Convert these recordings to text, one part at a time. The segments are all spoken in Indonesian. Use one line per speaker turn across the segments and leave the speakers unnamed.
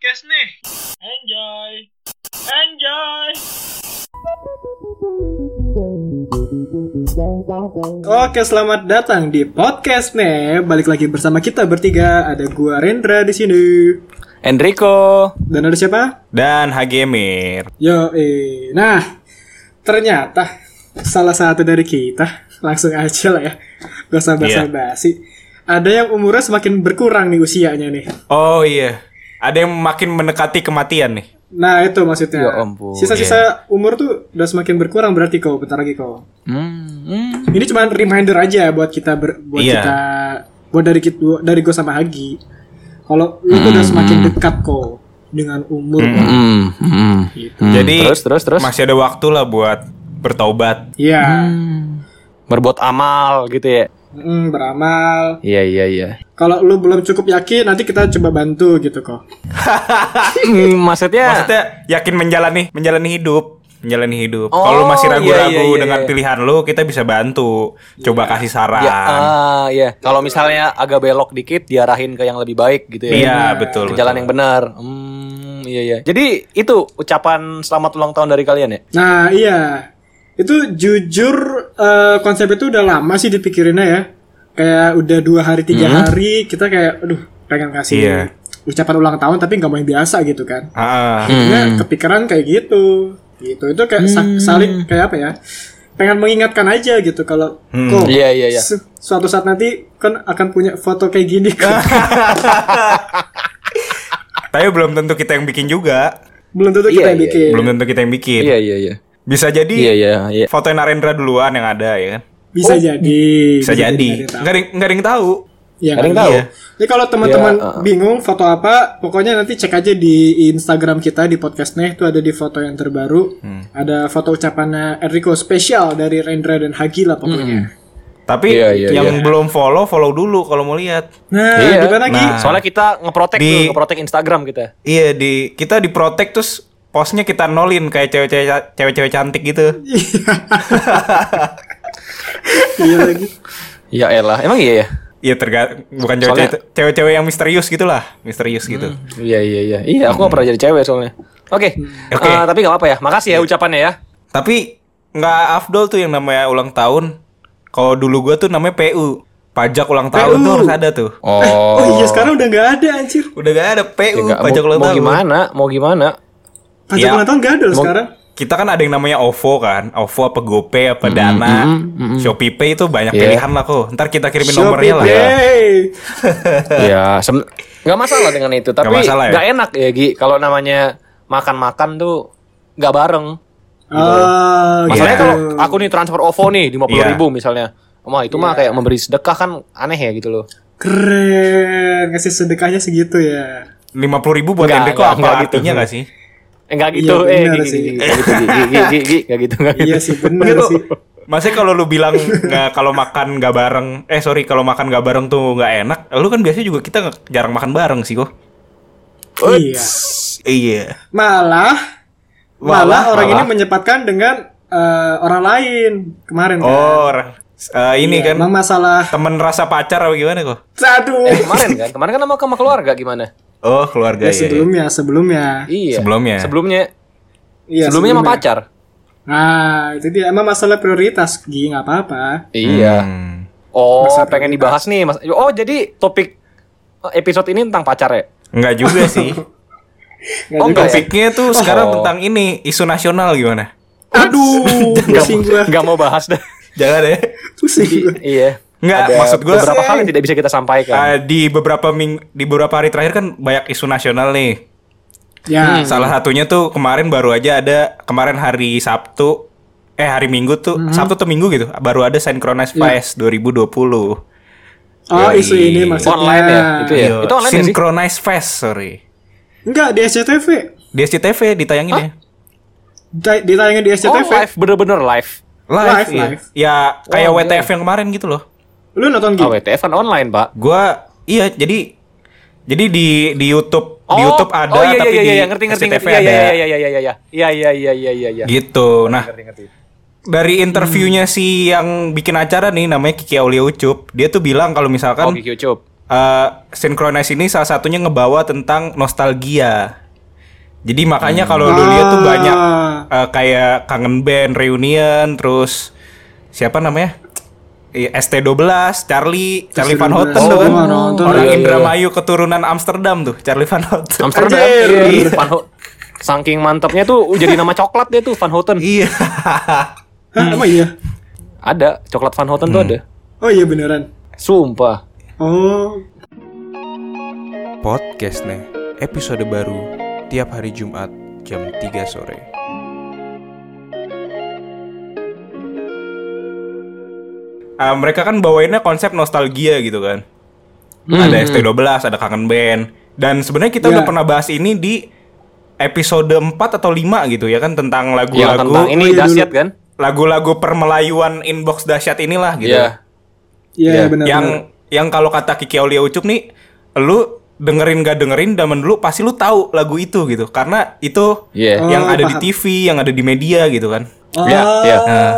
podcast nih. Enjoy. Enjoy.
Oke, selamat datang di podcast nih. Balik lagi bersama kita bertiga. Ada gua Rendra di sini.
Enrico
Dan ada siapa?
dan Hagemir.
Yo, eh. Nah, ternyata salah satu dari kita langsung aja lah ya. Gak usah basa-basi. Ada yang umurnya semakin berkurang nih usianya nih.
Oh iya, ada yang makin mendekati kematian nih.
Nah, itu maksudnya.
Ya ampun.
Sisa-sisa umur tuh udah semakin berkurang berarti kau bentar lagi kau.
Hmm, hmm.
Ini cuma reminder aja buat kita ber, buat
Iya.
kita buat dari kita dari gue sama Hagi. Kalau lu tuh udah semakin dekat kok dengan umur.
Hmm, hmm.
Gitu.
Jadi
terus, terus, terus?
masih ada waktu lah buat bertaubat.
Iya.
berbuat amal gitu ya.
Mm, beramal.
Iya iya iya.
Kalau lu belum cukup yakin, nanti kita coba bantu gitu kok.
Hmm, maksudnya,
Maksudnya yakin menjalani menjalani hidup, menjalani hidup.
Oh,
Kalau masih
iya,
ragu-ragu
iya, iya,
dengan
iya.
pilihan lu, kita bisa bantu. Coba kasih saran.
ya ah, iya. Kalau misalnya agak belok dikit diarahin ke yang lebih baik gitu ya.
Iya, betul.
Ke jalan
betul.
yang benar. Hmm, iya iya. Jadi itu ucapan selamat ulang tahun dari kalian ya?
Nah, iya. Itu jujur eh, konsep itu udah lama sih dipikirinnya ya. Kayak udah dua hari tiga hari kita kayak, aduh, pengen kasih
Iya.
ucapan ulang tahun tapi nggak mau yang biasa gitu kan.
Ah,
Akhirnya kepikiran kayak gitu. Gitu. Itu kayak sa- saling kayak apa ya? Pengen mengingatkan aja gitu kalau kok
Iya iya iya.
su- suatu saat nanti kan akan punya foto kayak gini kan.
tapi belum tentu kita yang bikin juga.
Belum tentu kita yang
iya.
bikin.
Belum tentu kita yang bikin.
Iya iya iya.
Bisa jadi
Iya iya iya.
foto Narendra duluan yang ada ya kan?
Bisa jadi.
Bisa jadi.
nggak ada yang tahu.
Nggak ada yang- tahu.
Ya, kan?
tahu.
Iya.
Jadi kalau teman-teman
Ya, uh.
bingung foto apa, pokoknya nanti cek aja di Instagram kita di podcastnya itu ada di foto yang terbaru.
Hmm.
Ada foto ucapannya Enrico spesial dari Rendra dan Hagi lah pokoknya.
Tapi
Iya, iya,
yang belum follow follow dulu kalau mau lihat.
Nah,
Iya.
gimana Gi?
Nah.
Soalnya kita ngeprotek
Di-
tuh, ngeprotek Instagram kita.
Iya di kita di protect terus postnya kita nolin kayak cewek-cewek cewek-cewek cantik gitu.
iya lagi.
Iya elah, emang iya ya?
Iya terga bukan cewek-cewek cewek-cewek yang misterius gitulah, misterius gitu.
Iya iya iya. Iya, aku gak pernah jadi cewek soalnya. Oke.
Oke.
Eh, tapi gak apa-apa ya. Makasih ya ucapannya ya.
Tapi nggak afdol tuh yang namanya ulang tahun. Kalau dulu gua tuh namanya PU. Pajak ulang tahun
PU.
tuh harus ada tuh.
Oh.
Oh iya sekarang udah nggak ada anjir.
Udah gak ada PU
Nggak,
pajak
mau,
ulang
mau
tahun.
gimana? Mau gimana?
Pajak
Ya.
ulang tahun nggak ada loh sekarang.
Kita kan ada yang namanya OVO kan, OVO apa GoPay apa Dana, Shopee Pay itu banyak
Iya.
pilihan lah kok. Ntar kita kirimin nomornya lah.
Shopee Pay.
ya, sem- nggak masalah dengan itu. Tapi
Nggak masalah ya?
nggak enak ya, Gi. Kalau namanya makan-makan tuh nggak bareng.
Oh,
Masalahnya
gitu.
kalau aku nih transfer OVO nih 50
Iya.
ribu misalnya. Wah itu mah kayak memberi sedekah kan aneh ya gitu loh.
keren ngasih sedekahnya segitu ya.
Lima puluh ribu buat
Nggak,
Enrico
nggak,
apa
nggak gitu.
artinya gak sih?
Eh nggak gitu,
Iya,
eh
benar
Gi,
sih.
Gi, Gi, nggak gitu, Gi, Gi, Gi, Gi, Gi, nggak gitu, nggak gitu.
Iya sih benar
Enggak
sih.
Maksudnya kalau lu bilang nggak kalau makan nggak bareng, eh sorry kalau makan nggak bareng tuh nggak enak, lu kan biasanya juga kita jarang makan bareng sih kok.
Iya.
Iya.
Malah malah
Malah,
orang
malah.
ini menyempatkan dengan eh, orang lain kemarin kan.
Oh, eh, ini
Iya,
kan
emang masalah
temen rasa pacar apa gimana kok?
Aduh.
Eh, kemarin kan, kemarin kan sama sama keluarga gimana?
Oh keluarga
Ya,
ya.
sebelumnya, sebelumnya.
Iya.
Sebelumnya.
Sebelumnya.
Iya,
sebelumnya sama pacar.
Nah, itu dia emang masalah prioritas, Gi, nggak apa-apa.
Iya.
Hmm.
Oh,
Masa
pengen dibahas nih, Mas. Oh, jadi topik episode ini tentang pacar ya?
Enggak juga sih.
Nggak
Oh,
juga ya.
Topiknya tuh sekarang
Oh.
tentang ini isu nasional gimana?
Aduh, pusing gua.
Nggak mau bahas deh.
Jangan ya.
Pusing gua.
iya.
Nggak,
Ada
maksud gua-
beberapa hal yang tidak bisa kita sampaikan.
Eh, di beberapa ming di beberapa hari terakhir kan banyak isu nasional nih.
Ya,
Salah satunya tuh kemarin baru aja ada kemarin hari Sabtu eh hari Minggu tuh Sabtu atau Minggu gitu baru ada Synchronize Fest 2020.
oh
Yoi.
isu ini maksudnya.
Online ya? Itu ya?
Iya,
Itu online nggak sih?
Synchronize Fest, sorry.
Enggak, di SCTV.
Di SCTV ditayangin ya.
Di- Ditayangin di
oh,
SCTV.
live bener-bener live.
Live,
Live,
iya.
live.
Ya kayak
Oh,
WTF yang kemarin gitu loh.
Lu nonton Gi?
Oh, WTF kan online, Pak.
Gua iya jadi jadi di di YouTube
Oh,
di YouTube ada
oh, iya,
tapi
iya, iya,
di
iya, ngerti, ngerti,
SCTV
ngerti. Iya,
ada.
iya, iya, iya, iya, iya, iya. Iya, iya, iya, iya, iya, iya.
Gitu. Nah,
Ngerti, ngerti.
dari interviewnya si yang bikin acara nih namanya Kiki Aulia Ucup, dia tuh bilang kalau
Oh,
misalkan
Kiki Ucup.
eh Synchronize ini salah satunya ngebawa tentang nostalgia. Jadi makanya kalau lu lihat tuh banyak
Ah.
eh, kayak kangen band reunion terus siapa namanya? Iya, ST12, Charlie, Charlie Van
ST12.
Houten
Oh,
tuh kan.
nonton.
Orang
Iya, iya,
Indramayu keturunan Amsterdam tuh, Charlie Van Houten.
Amsterdam.
Anjir.
Iya, Van Ho- Saking mantapnya tuh jadi nama coklat dia tuh Van Houten.
Iya.
Hah, emang iya?
Ada, coklat Van Houten tuh ada.
Oh iya beneran.
Sumpah.
Oh,
Podcast nih, episode baru tiap hari Jumat jam 3 sore. Ah, mereka kan bawainnya konsep nostalgia gitu kan. Ada ST12, ada kangen band. Dan sebenarnya kita
Ya.
udah pernah bahas ini di episode 4 atau 5 gitu ya kan tentang lagu-lagu
tentang ini
Oh, iya,
dahsyat kan?
lagu-lagu permelayuan inbox dahsyat inilah gitu.
Iya.
iya
Iya.
benar.
yang yang kalau kata Kiki Aulia Ucup nih lu dengerin gak dengerin zaman dulu pasti lu tahu lagu itu gitu karena itu
Iya.
yang
Oh,
ada di
paham.
TV yang ada di media gitu kan
Oh,
Iya, iya.
Nah.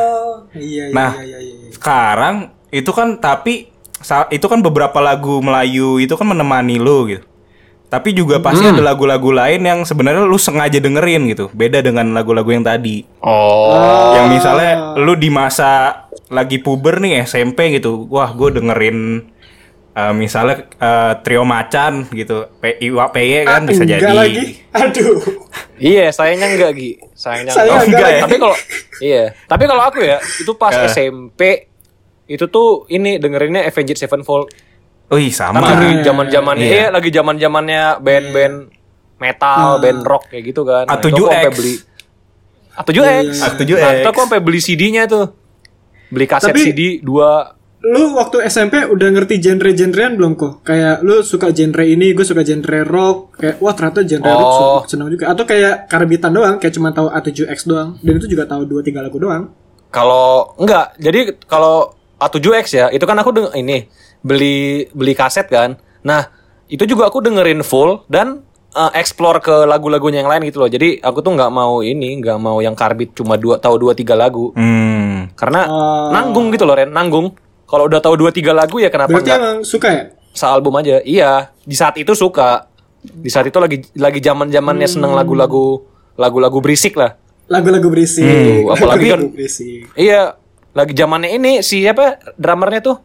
Iya, iya,
Nah.
iya, iya, iya.
Sekarang itu kan tapi sa- itu kan beberapa lagu Melayu itu kan menemani lu gitu tapi juga pasti
Hmm.
ada lagu-lagu lain yang sebenarnya lu sengaja dengerin gitu beda dengan lagu-lagu yang tadi
Oh.
yang misalnya lu di masa lagi puber nih SMP gitu wah gue dengerin eh, misalnya eh, trio macan gitu P Iwa PY kan
Ah,
bisa
enggak
jadi
lagi. Aduh.
Iya, sayangnya enggak Gi. Sayangnya
Saya
Oh,
enggak.
enggak ya?
Tapi kalau iya, tapi kalau aku ya, itu pas
Eh.
SMP itu tuh ini dengerinnya Avenged Sevenfold.
Wih
Kan
sama
lagi zaman-zaman
Iya.
iya, lagi zaman-zamannya band-band metal, band rock kayak gitu kan. Nah, itu aku
A7X.
sampai beli A7X.
Iya, iya, iya.
A7X.
Nah, itu aku sampai beli CD-nya tuh. Beli kaset
Tapi-
CD dua
Lu waktu SMP udah ngerti genre-genrean belum kok? Kayak lu suka genre ini, gue suka genre rock. Kayak wah ternyata genre rock
Oh.
suka senang juga. Atau kayak karbitan doang, kayak cuma tahu A7X doang. Dan itu juga tahu 2 3 lagu doang.
Kalau enggak, jadi kalau A7X ya, itu kan aku deng ini beli beli kaset kan. Nah, itu juga aku dengerin full dan eh, explore ke lagu-lagunya yang lain gitu loh. Jadi aku tuh nggak mau ini, nggak mau yang karbit cuma dua tahu dua tiga lagu.
hmm.
Karena
Oh.
nanggung gitu loh Ren, nanggung. Kalau udah tahu dua tiga lagu ya kenapa
Berarti
enggak
emang suka ya?
sealbum aja? Iya, di saat itu suka. Di saat itu lagi lagi zaman-zamannya seneng lagu-lagu lagu-lagu berisik lah.
Lagu-lagu berisik.
Hmm, apalagi kan-
Lagu-lagu berisik.
Iya, lagi zamannya ini si apa drummernya tuh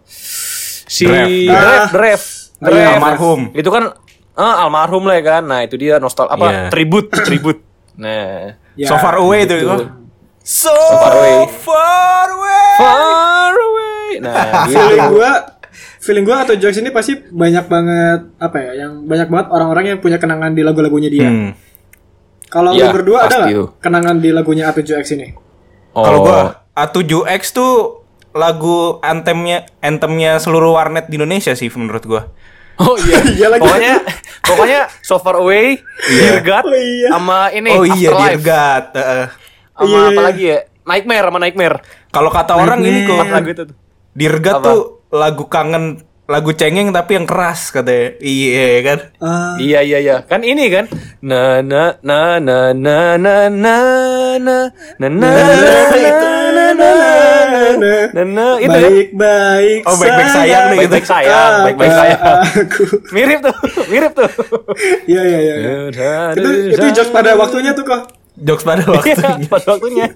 si
Dref.
Dref, Dref,
Ah, iya,
almarhum.
Itu kan eh, almarhum lah ya kan. Nah, itu dia nostal apa
Iya.
tribute, tribute. Nah,
Ya,
so far away itu
gitu.
so,
far away.
far away
far away. Nah,
feeling
gitu.
gua feeling gua atau Jokes ini pasti banyak banget apa ya yang banyak banget orang-orang yang punya kenangan di lagu-lagunya dia.
Hmm.
Kalau
Iya,
lu berdua ada nggak kenangan di lagunya A7X ini?
Kalau
Oh.
gua A7X tuh lagu anthemnya anthemnya seluruh warnet di Indonesia sih menurut gua.
Oh iya.
Iya lagi.
pokoknya pokoknya so far away, Dear God,
Oh iya.
sama ini
oh iya,
Afterlife.
Dear God. Heeh.
Sama
Iya,
apa
iya.
lagi ya? Nightmare sama Nightmare.
Kalau kata orang ini kok
lagu itu tuh.
Dear God
Apa?
tuh lagu kangen lagu cengeng tapi yang keras katanya. Iya kan?
Ah,
Iya iya iya. Kan ini kan. Na na na na na na na na na na na na na na itu kan.
baik-baik
Oh, baik-baik sayang nih gitu.
Baik-baik sayang, baik-baik sayang.
Aku.
Mirip tuh, mirip tuh.
Iya iya iya. Itu itu jokes pada waktunya tuh kok.
Jokes pada
Iya,
waktunya.
pada waktunya.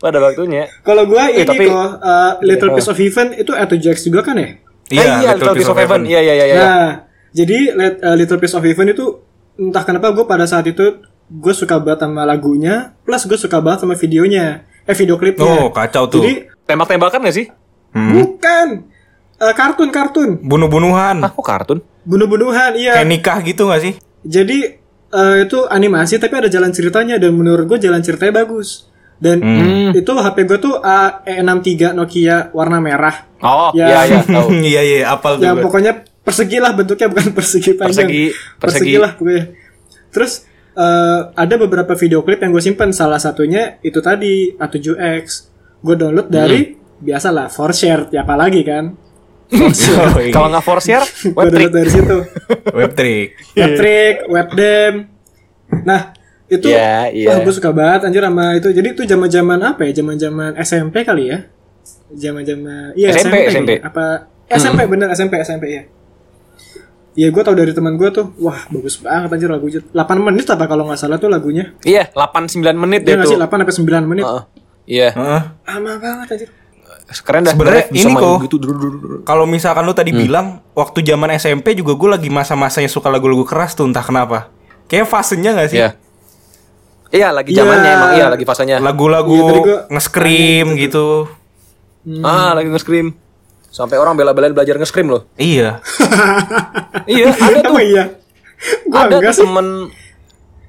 pada waktunya.
Kalau gua
Eh,
ini
tapi-
kok uh, Little Piece of Heaven itu A7X juga kan ya?
Iya, iya, Little Piece of Heaven. Iya, iya, iya, iya.
Nah, jadi uh, Little Piece of Heaven itu entah kenapa gue pada saat itu gue suka banget sama lagunya, plus gue suka banget sama videonya, eh video klipnya.
Oh, kacau tuh.
Jadi
Tembak-tembakan gak sih?
Hmm.
bukan uh, kartun kartun,
Bunuh-bunuhan.
Ah, kok kartun?
bunuh-bunuhan, iya.
Kayak nikah gitu gak sih?
Jadi uh, itu animasi tapi ada jalan ceritanya dan menurut gue jalan ceritanya bagus. Dan
Hmm.
itu HP gue tuh A63 Nokia warna merah.
Oh,
Ya.
iya, iya, tahu.
Iya iya, apal tuh.
Ya pokoknya persegi lah bentuknya bukan persegi panjang.
Persegi, persegi.
lah pokoknya. Terus eh, ada beberapa video klip yang gue simpen. Salah satunya itu tadi A7X. Gue download dari biasalah share ya apalagi kan.
Oh, iya.
Kalau nggak force share,
Gue
web trick.
download dari situ.
Web trick.
Webtrick, webdem. Nah itu
Iya, iya.
wah gue suka banget anjir sama itu. Jadi itu zaman zaman apa ya? Zaman zaman SMP kali ya. Zaman zaman iya
SMP,
SMP,
SMP.
kali. Apa SMP bener SMP SMP ya. Ya gue tau dari teman gue tuh, wah bagus banget anjir lagunya. 8 menit apa kalau nggak salah tuh lagunya.
Iya, 8 9 menit
Dia
deh
ngasih
tuh.
8 sampai 9 menit.
Heeh. Iya,
Heeh.
Lama banget anjir.
keren dah.
Sebenarnya ini kok.
gitu.
Kalau misalkan lu tadi bilang waktu zaman SMP juga gue lagi masa-masanya suka lagu-lagu keras tuh entah kenapa. Kayak fasenya gak sih?
Iya. Iya, lagi
Iya.
zamannya emang iya lagi fasenya.
Lagu-lagu
Iya, tadi gua
nge-scream gitu.
Ah, lagi nge-scream. Sampai orang bela-belain belajar nge-scream loh.
Iya.
iya, ada tuh.
Iya? Gue
ada
enggak
tuh
sih.
temen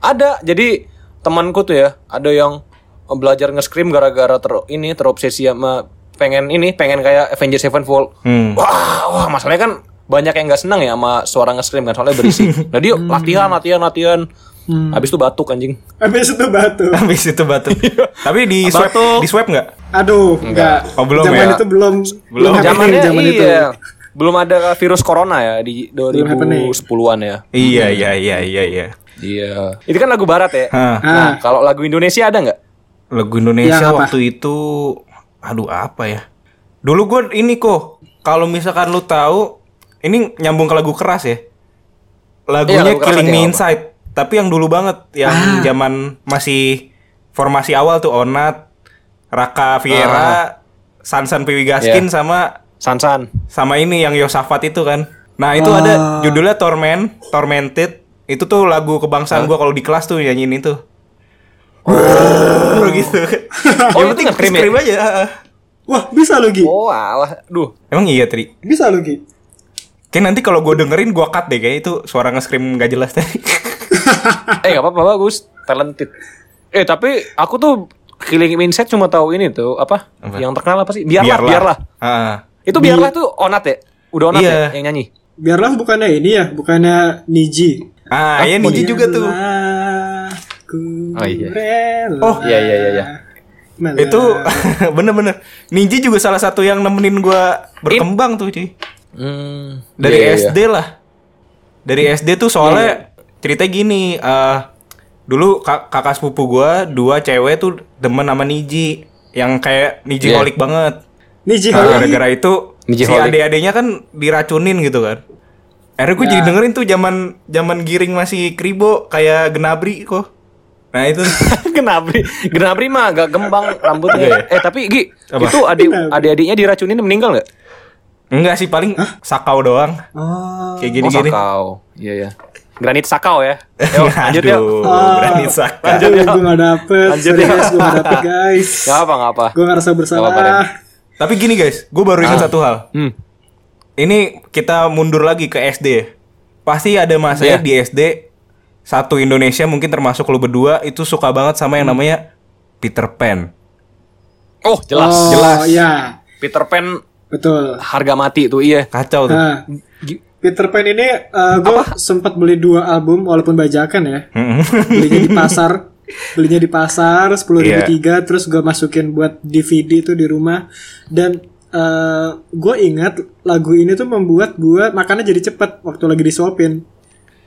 ada jadi temanku tuh ya ada yang belajar nge-scream gara-gara ter ini terobsesi sama pengen ini pengen kayak Avengers Sevenfold
Hmm.
wah wah masalahnya kan banyak yang nggak senang ya sama suara nge-scream kan soalnya berisik nah dia latihan latihan latihan habis itu batuk anjing
Habis itu batu.
Habis itu batu. Tapi di swab
Batuk.
di swab nggak?
Aduh, enggak.
Oh, belum
zaman
ya?
itu belum
Belum.
zamannya
zaman itu.
iya belum ada virus corona ya di
happening.
2010-an ya
Iya iya iya iya iya.
iya itu kan lagu barat ya
Hah.
nah kalau lagu Indonesia ada nggak
Lagu Indonesia
apa?
waktu itu aduh apa ya? Dulu gue ini kok kalau misalkan lu tahu ini nyambung ke lagu keras ya. Lagunya
Iya, lagu keras
Killing Me
apa?
Inside, tapi yang dulu banget yang zaman masih formasi awal tuh Onat, Raka Viera, Sansan Piwi Gaskin sama
Sansan
sama ini yang Yosafat itu kan. Nah, itu ada judulnya Torment, Tormented. Itu tuh lagu kebangsaan gua kalau di kelas tuh nyanyiin itu. Oh, gitu.
Oh,
Yang penting
nge-scream ya?
scream aja.
Wah, bisa lu Gi.
oh alah duh
Emang iya, Tri?
Bisa lu Gi.
Kayak nanti kalau gue dengerin gua cut deh kayak itu suara nge-scream gak jelas tadi.
eh gak apa-apa bagus talented eh tapi aku tuh Killing Insect cuma tahu ini tuh apa,
Apa?
yang terkenal apa sih biarlah biarlah,
Ah.
itu biarlah tuh Onat ya udah Onat
Iya.
ya yang nyanyi
Biarlah bukannya ini ya, bukannya Niji.
Ah, iya Niji juga tuh.
Biarlah ku
Oh, iya.
rela
Oh.
Iya, iya, iya, iya.
Itu bener-bener Niji juga salah satu yang nemenin gua berkembang tuh, cuy.
hmm,
Dari
iya, iya,
SD lah. Dari SD tuh soalnya ceritanya gini, eh dulu kak- kakak sepupu gua dua cewek tuh demen sama Niji yang kayak Niji
Iya.
holik banget.
Niji
Nah, gara-gara itu
Niji
si adik-adiknya kan diracunin gitu kan. Akhirnya gue
Ya.
jadi dengerin tuh zaman zaman giring masih kribo kayak genabri kok. Nah itu
Genabri, Genabri mah agak gembang rambutnya. eh tapi Gi,
Apa?
itu adik adik-adiknya diracunin meninggal nggak?
enggak sih paling sakau doang.
Oh.
Kayak
Oh,
gini-gini.
sakau. Iya ya. Granit sakau ya. Yuk, lanjut yuk.
Ah.
berani sakau.
Lanjut, ya.
gue gak dapet.
Lanjut,
Sorry
ya.
guys, gue gak dapet guys.
Gak apa gak apa.
Gue ngerasa bersalah.
Apa-apa,
Tapi gini guys, gue baru ingat satu hal.
Hmm.
Ini kita mundur lagi ke SD. Pasti ada masanya
Iya.
di SD satu Indonesia mungkin termasuk lo berdua itu suka banget sama yang namanya Peter Pan.
Oh jelas.
oh,
jelas.
Iya,
Peter Pan
betul.
harga mati tuh iya.
Kacau tuh.
Nah, Peter Pan ini gue sempat beli dua album walaupun bajakan ya.
Mm-mm.
Belinya di pasar, belinya di pasar sepuluh ribu
Iya.
tiga, terus gue masukin buat DVD itu di rumah dan gue ingat lagu ini tuh membuat gue makannya jadi cepet waktu lagi disuapin.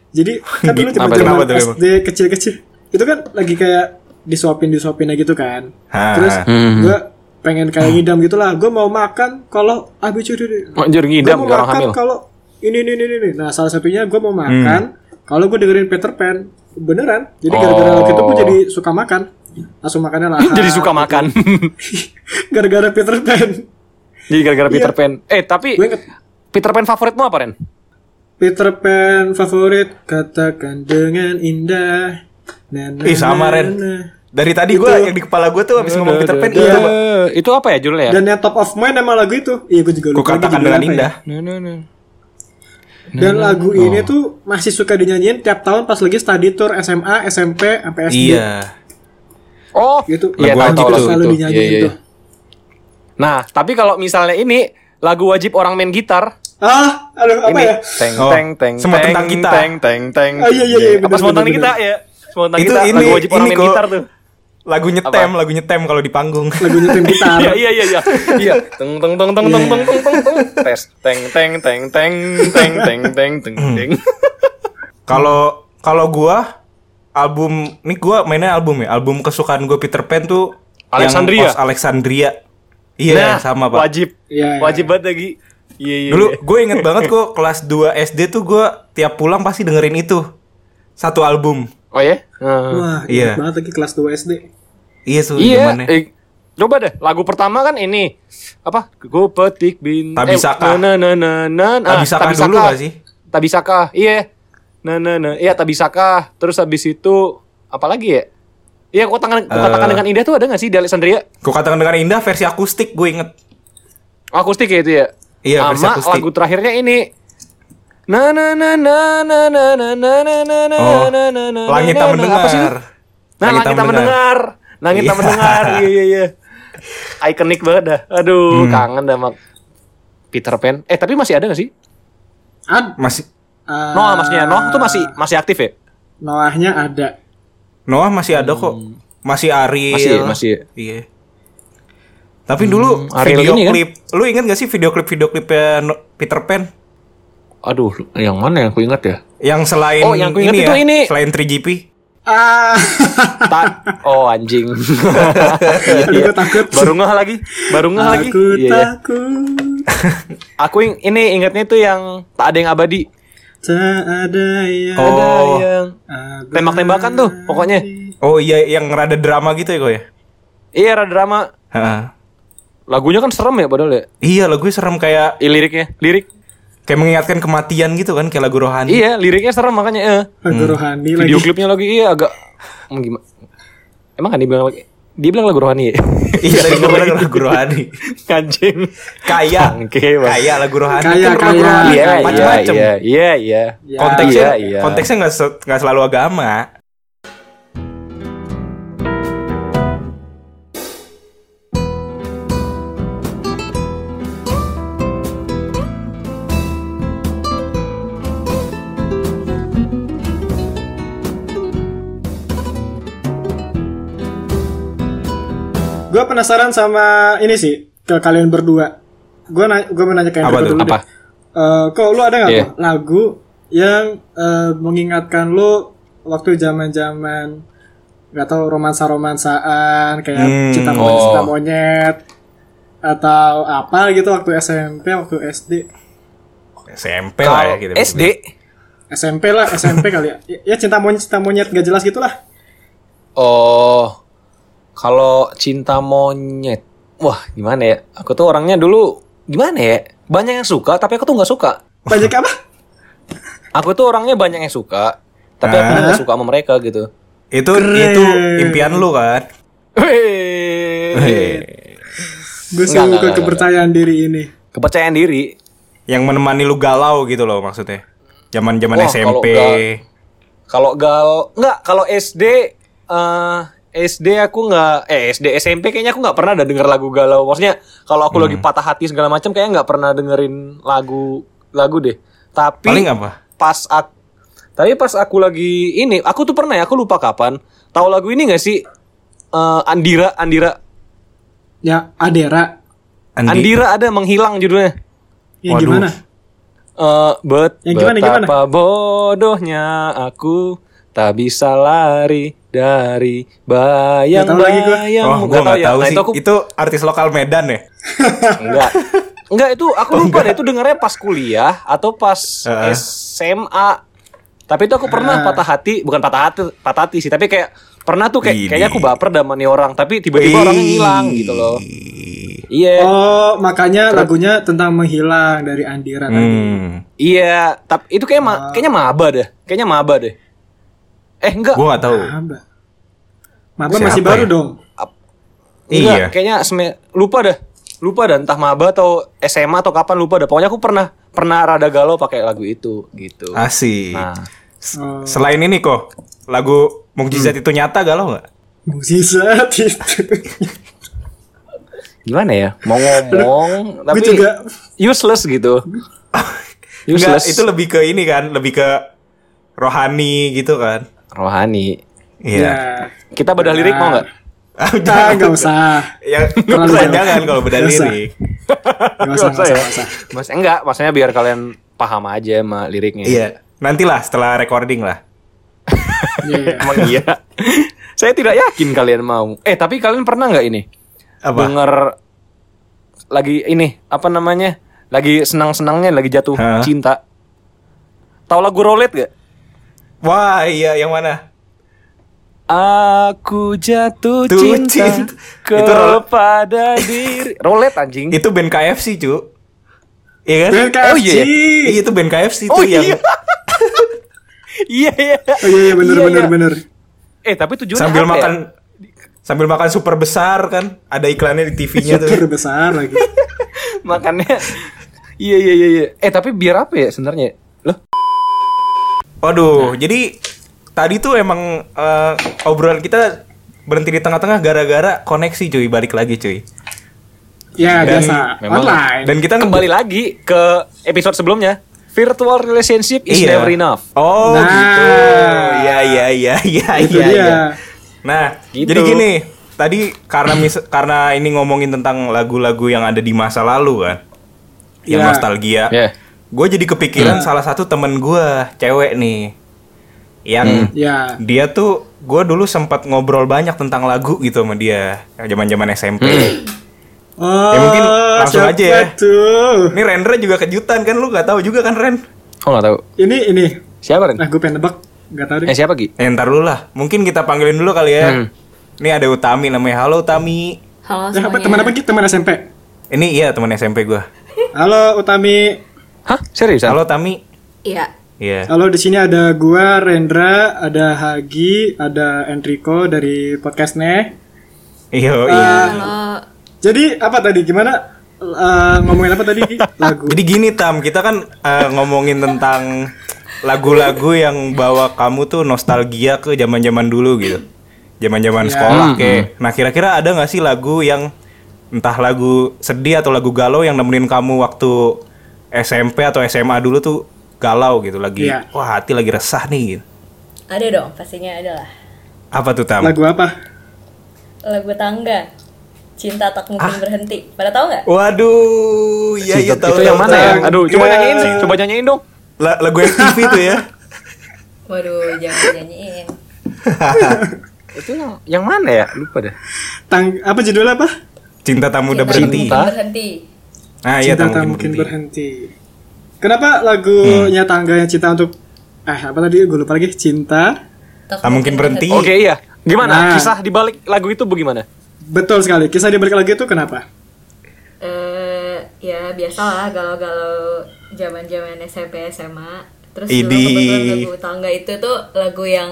Jadi kan dulu zaman
kenapa tuh,
SD kecil-kecil itu kan lagi kayak disuapin disuapin aja gitu kan.
Ha.
Terus
Hmm.
gue pengen kayak ngidam gitulah. Gue mau makan kalau ABCD.
Anjir ngidam
Gue mau
orang
makan
hamil.
kalau ini ini ini ini. Nah salah satunya gue mau makan kalau gue dengerin Peter Pan beneran. Jadi gara-gara
Oh.
waktu itu gue jadi suka makan. Langsung makannya lah.
Jadi suka makan.
gara-gara Peter Pan.
Jadi gara-gara
Iya.
Peter Pan. Eh tapi
Gue inget
Peter Pan favoritmu apa Ren?
Peter Pan favorit katakan dengan indah. Na, na,
Ih sama Ren. Dari tadi gue yang di kepala gue tuh habis ngomong Peter Pan iya.
Itu apa ya judulnya ya?
Dan yang top of mind emang lagu itu. Iya gue juga lupa. lagi
katakan dengan
ya.
indah.
Nah, nah, nah.
Dan lagu ini tuh masih suka dinyanyiin tiap tahun pas lagi study tour SMA, SMP, sampai SD.
Iya.
Oh,
Gitu.
Iya,
Lagu
tahu
wajib
tahu
Selalu
itu.
dinyanyiin
Iya, iya,
tuh.
iya. Nah, tapi kalau misalnya ini lagu wajib orang main gitar,
Ah, aduh apa
ini
ya?
teng
Oh,
teng teng
semua
teng,
tentang kita.
teng teng teng.
Ah, iya, iya, iya,
Apa
benar,
semua tentang kita ya? Semua tentang kita. lagu wajib orang
ini
main
kok
gitar tuh.
Lagu nyetem, lagu nyetem kalau di panggung.
Lagunya tim gitar.
Iya iya iya iya. Iya. Teng teng teng teng teng teng teng teng teng. Tes teng teng teng teng teng teng teng teng teng.
Kalau kalau gua album ini gua mainnya album ya. Album kesukaan gue Peter Pan tuh
Alexandria.
Yang Alexandria. Iya,
Nah,
sama, Pak.
Wajib.
Iya, iya.
Wajib banget lagi. Iya iya.
Dulu gue inget banget kok kelas 2 SD tuh gue tiap pulang pasti dengerin itu. Satu album.
Oh ya? Heeh.
Wah,
Iya.
banget lagi kelas 2 SD.
Iya tuh
Iya.
zamannya.
Eh, coba deh. Lagu pertama kan ini apa? Gue petik bin.
Tabisaka.
Eh, na na na na. na.
Tabisaka dulu gak sih?
Tabisaka. Iya. Na na na. Iya Tabisaka. Terus habis itu apa lagi ya? Iya, kok tangan kok katakan
Eh.
dengan indah tuh ada gak sih di Alexandria?
Gue katakan dengan indah versi akustik gue inget.
Akustik ya itu ya?
Iya, versi
Sama
akustik.
lagu terakhirnya ini. Na na na na na na na na na na na
Oh,
na na na
langit
na,
tak
na.
mendengar.
Apa sih? Nah, langit tak mendengar. Langit tak
Iya.
mendengar. Iya iya iya. Ikonik banget dah. Aduh,
Hmm.
kangen dah sama Peter Pan. Eh, tapi masih ada gak sih?
Ad,
Masih
eh,
Noah maksudnya. Noah tuh masih masih aktif ya?
Noahnya ada.
Noah masih ada kok. Masih Ariel.
Masih, masih.
Iya. Tapi dulu
Ariel
video
ini kan?
klip, lu inget gak sih video klip video klipnya Peter Pan?
Aduh, yang mana yang aku ingat ya?
Yang selain
Oh, yang ku inget
ini
itu
ya,
ini.
selain 3GP.
Ah,
Ta- oh anjing.
Aduh, gue takut.
Baru ngeh lagi. Baru ngeh lagi.
Aku
Iya, iya.
takut.
Aku ing- ini ingatnya tuh yang tak ada yang abadi.
Tak ada yang
Oh.
Ada yang tembak-tembakan tuh pokoknya.
Oh iya yang rada drama gitu ya kok ya?
Iya, ada drama.
Heeh.
Lagunya kan serem ya padahal ya.
Iya lagu serem kayak
Iya, liriknya, lirik.
Kayak mengingatkan kematian gitu kan kayak lagu rohani.
Iya, liriknya serem makanya eh.
Lagu rohani lagi.
Video klipnya lagi iya agak hmm, gimana? Emang kan dia bilang lagi dia bilang lagu rohani ya?
Iya tadi gue bilang lagu rohani.
Anjing.
Kaya, kaya lagu rohani
Kaya,
kan lagu
kaya.
rohani
Iya, iya,
macam-macam.
iya, iya, iya.
Ya.
Konteksnya,
Iya, iya.
konteksnya nggak se- nggak selalu agama.
Gue penasaran sama ini sih ke kalian berdua. Gue na gue mau nanya ke
tuh?
dulu
Apa?
deh. Eh, kok lu ada nggak kok lagu yang eh, mengingatkan lu waktu zaman zaman nggak tahu romansa romansaan kayak
Hmm,
cinta monyet, cinta
oh.
monyet atau apa gitu waktu SMP waktu SD
SMP lah ya gitu.
SD
SMP lah SMP kali ya Ya, ya cinta monyet cinta monyet gak jelas gitulah
Oh, kalau cinta monyet, wah gimana ya? Aku tuh orangnya dulu gimana ya? Banyak yang suka, tapi aku tuh nggak suka.
banyak apa
Aku tuh orangnya banyak yang suka, tapi aku
Ah.
nggak suka sama mereka gitu.
Itu itu impian lu kan?
Hei.
gue
Enggak, enggak,
suka
enggak,
kepercayaan diri ini
Kepercayaan diri.
Yang menemani lu galau gitu loh maksudnya. Zaman-zaman SMP.
Kalau gal, nggak kalau SD, eh SD aku nggak, eh SD SMP kayaknya aku nggak pernah ada denger lagu galau. Maksudnya kalau aku
Hmm.
lagi patah hati segala macam, kayaknya nggak pernah dengerin lagu lagu deh. Tapi
Paling apa?
pas aku tapi pas aku lagi ini aku tuh pernah ya aku lupa kapan tahu lagu ini gak sih Eh, Andira Andira
ya Adera
Andi.
Andira ada menghilang judulnya
yang
Waduh.
gimana
Eh, bet
Yang gimana,
betapa bodohnya aku tak bisa lari dari bayang-bayang
Oh, gua. nggak tahu
Nah,
sih.
itu aku
Itu artis lokal Medan ya?
enggak enggak itu aku lupa deh itu dengarnya pas kuliah atau pas
Heeh.
SMA tapi itu aku pernah patah hati bukan patah hati patah hati sih tapi kayak pernah tuh kayak
Ini.
kayaknya aku baper sama nih orang tapi tiba-tiba orangnya ngilang gitu loh. Iya.
Oh makanya lagunya tentang menghilang dari Andira tadi.
Hmm.
iya tapi itu kayak ma- kayaknya maba deh kayaknya maba deh eh enggak
Gua nggak tahu.
Maba. Maba
Siapa
masih baru
ya?
dong.
Enggak,
Iya.
kayaknya lupa dah. Lupa dah entah maba atau SMA atau kapan lupa dah. Pokoknya aku pernah pernah rada galau pakai lagu itu gitu.
Asik.
Nah,
Oh,
Selain ini kok, lagu Mukjizat
Hmm.
itu nyata galau nggak?
mukjizat itu.
gimana ya? Mau ngomong tapi
juga
useless gitu.
Enggak,
useless.
itu lebih ke ini kan, lebih ke rohani gitu kan.
Rohani.
Iya.
ya.
Kita bedah lirik mau nggak?
Ah, nggak usah.
Ya, jangan kalau beda
Nggak usah.
lirik.
Nggak usah, usah, nggak usah.
Mas enggak, maksudnya biar kalian paham aja sama liriknya.
Iya. Nantilah setelah recording lah.
Iya.
Emang iya. Saya tidak yakin kalian mau. Eh, tapi kalian pernah nggak ini?
Apa?
Denger lagi ini apa namanya? lagi senang-senangnya lagi jatuh
Hah?
cinta. Tahu lagu Rolet gak?
Wah, iya yang mana?
Aku jatuh
Tuh,
cinta,
cinta. Itu Rolet.
kepada diri. Rolet anjing.
Itu band KFC, cu. Iya kan?
Band KFC.
Oh, iya.
Iya, itu band KFC
Oh
tuh yang
iya. iya iya.
Oh iya, iya bener
Iya,
bener
iya.
bener.
Eh tapi tujuannya
sambil
apa ya?
makan sambil makan super besar kan ada iklannya di TV-nya
Super
tuh
besar lagi.
makannya. Iya iya iya iya. Eh tapi biar apa ya sebenarnya?
Waduh jadi tadi tuh emang eh, obrolan kita berhenti di tengah-tengah gara-gara koneksi cuy balik lagi cuy
Ya
Dan
biasa
memang-
online.
dan kita
Kembali lagi ke episode sebelumnya. Virtual relationship is
Iya.
never enough.
oh
Nah.
gitu iya iya iya iya iya
dia.
iya. nah
Gitu.
jadi gini tadi karena mis karena ini ngomongin tentang lagu-lagu yang ada di masa lalu kan yang
Iya.
nostalgia
Ya.
Gue jadi kepikiran salah satu temen gue cewek nih yang
Ya.
dia tuh gue dulu sempat ngobrol banyak tentang lagu gitu sama dia zaman zaman SMP
Oh,
Ya, mungkin langsung
siapa
aja ya.
Tuh.
ini Rendra juga kejutan kan lu gak tahu juga kan Ren
Oh nggak tahu.
Ini ini.
Siapa Ren?
Nah, gue pengen nebak. Gak tau deh.
Eh siapa Ki?
eh, ntar dulu lah mungkin kita panggilin dulu kali ya
Hmm.
ini ada Utami namanya halo Utami
Halo
Ya, apa
semuanya.
teman apa Ki? Teman SMP.
ini iya teman SMP gue
Halo Utami.
Hah? Seriusan?
halo Tami
Iya.
iya
Halo di sini ada gua Rendra, ada Hagi, ada Enrico dari podcastnya.
iya
Ah.
iya.
Jadi apa tadi? Gimana? Eh, ngomongin apa tadi? Lagu.
jadi gini Tam kita kan eh, ngomongin tentang lagu-lagu yang bawa kamu tuh nostalgia ke zaman-zaman dulu gitu zaman-zaman
Iya.
sekolah kayak nah kira-kira ada nggak sih lagu yang entah lagu sedih atau lagu galau yang nemenin kamu waktu SMP atau SMA dulu tuh galau gitu lagi
Iya.
wah hati lagi resah nih gitu.
Ada dong, pastinya ada lah.
apa tuh Tam?
Lagu apa?
Lagu tangga. Cinta tak mungkin berhenti. Pada tahu nggak?
Waduh, iya iya tahu
itu yang mana ya? Aduh, coba
Tangga.
nyanyiin sih. Coba nyanyiin dong.
La- lagu FTV tuh ya.
Waduh, jangan nyanyiin.
Itu yang yang mana ya? Lupa dah.
Tang apa judulnya apa?
Cinta tamu udah
Cinta tak
berhenti.
mungkin berhenti.
Ah iya
Cinta tak
mungkin
mungkin
berhenti.
berhenti. Kenapa lagunya tangga yang cinta untuk eh apa tadi gue lupa lagi cinta
Tak mungkin berhenti.
Oke, iya. Gimana?
Nah.
Kisah di balik lagu itu bagaimana?
betul sekali kisah di balik lagu itu kenapa
Eh, ya biasalah galau-galau zaman-zaman SMP SMA. Terus dulu
Idi.
kebetulan lagu tangga itu tuh lagu yang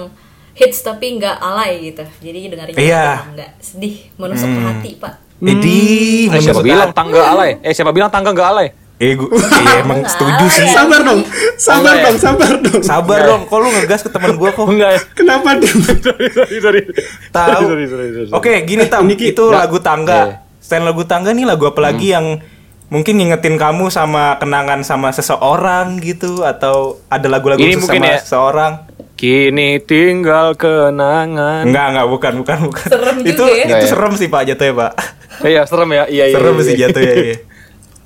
hits tapi nggak alay gitu. Jadi dengerin
Iya.
nggak sedih, menusuk ke hati pak.
Jadi
Eh, siapa bilang tangga alay? Eh, siapa bilang tangga nggak alay?
Eh, gua, iya emang setuju sih.
sabar dong sabar
Enggak ya?
dong sabar dong
Sabar dong, kok lu ngegas ke teman gua kok?
Enggak ya?
kenapa dia
sorry, sorry.
Tahu.
Sorry, sorry, sorry, sorry.
Oke, gini Tam, itu lagu tangga. Selain lagu tangga nih lagu apa lagi yang mungkin ngingetin kamu sama kenangan sama seseorang gitu atau ada lagu-lagu sama
ya.
seseorang?
Kini tinggal kenangan.
Enggak, enggak, bukan, bukan, bukan.
Serem
itu
juga ya.
itu
ya?
serem sih Pak jatuhnya, Pak.
Iya, serem ya. Iya, iya.
serem
iya,
sih
iya.
jatuhnya. Iya.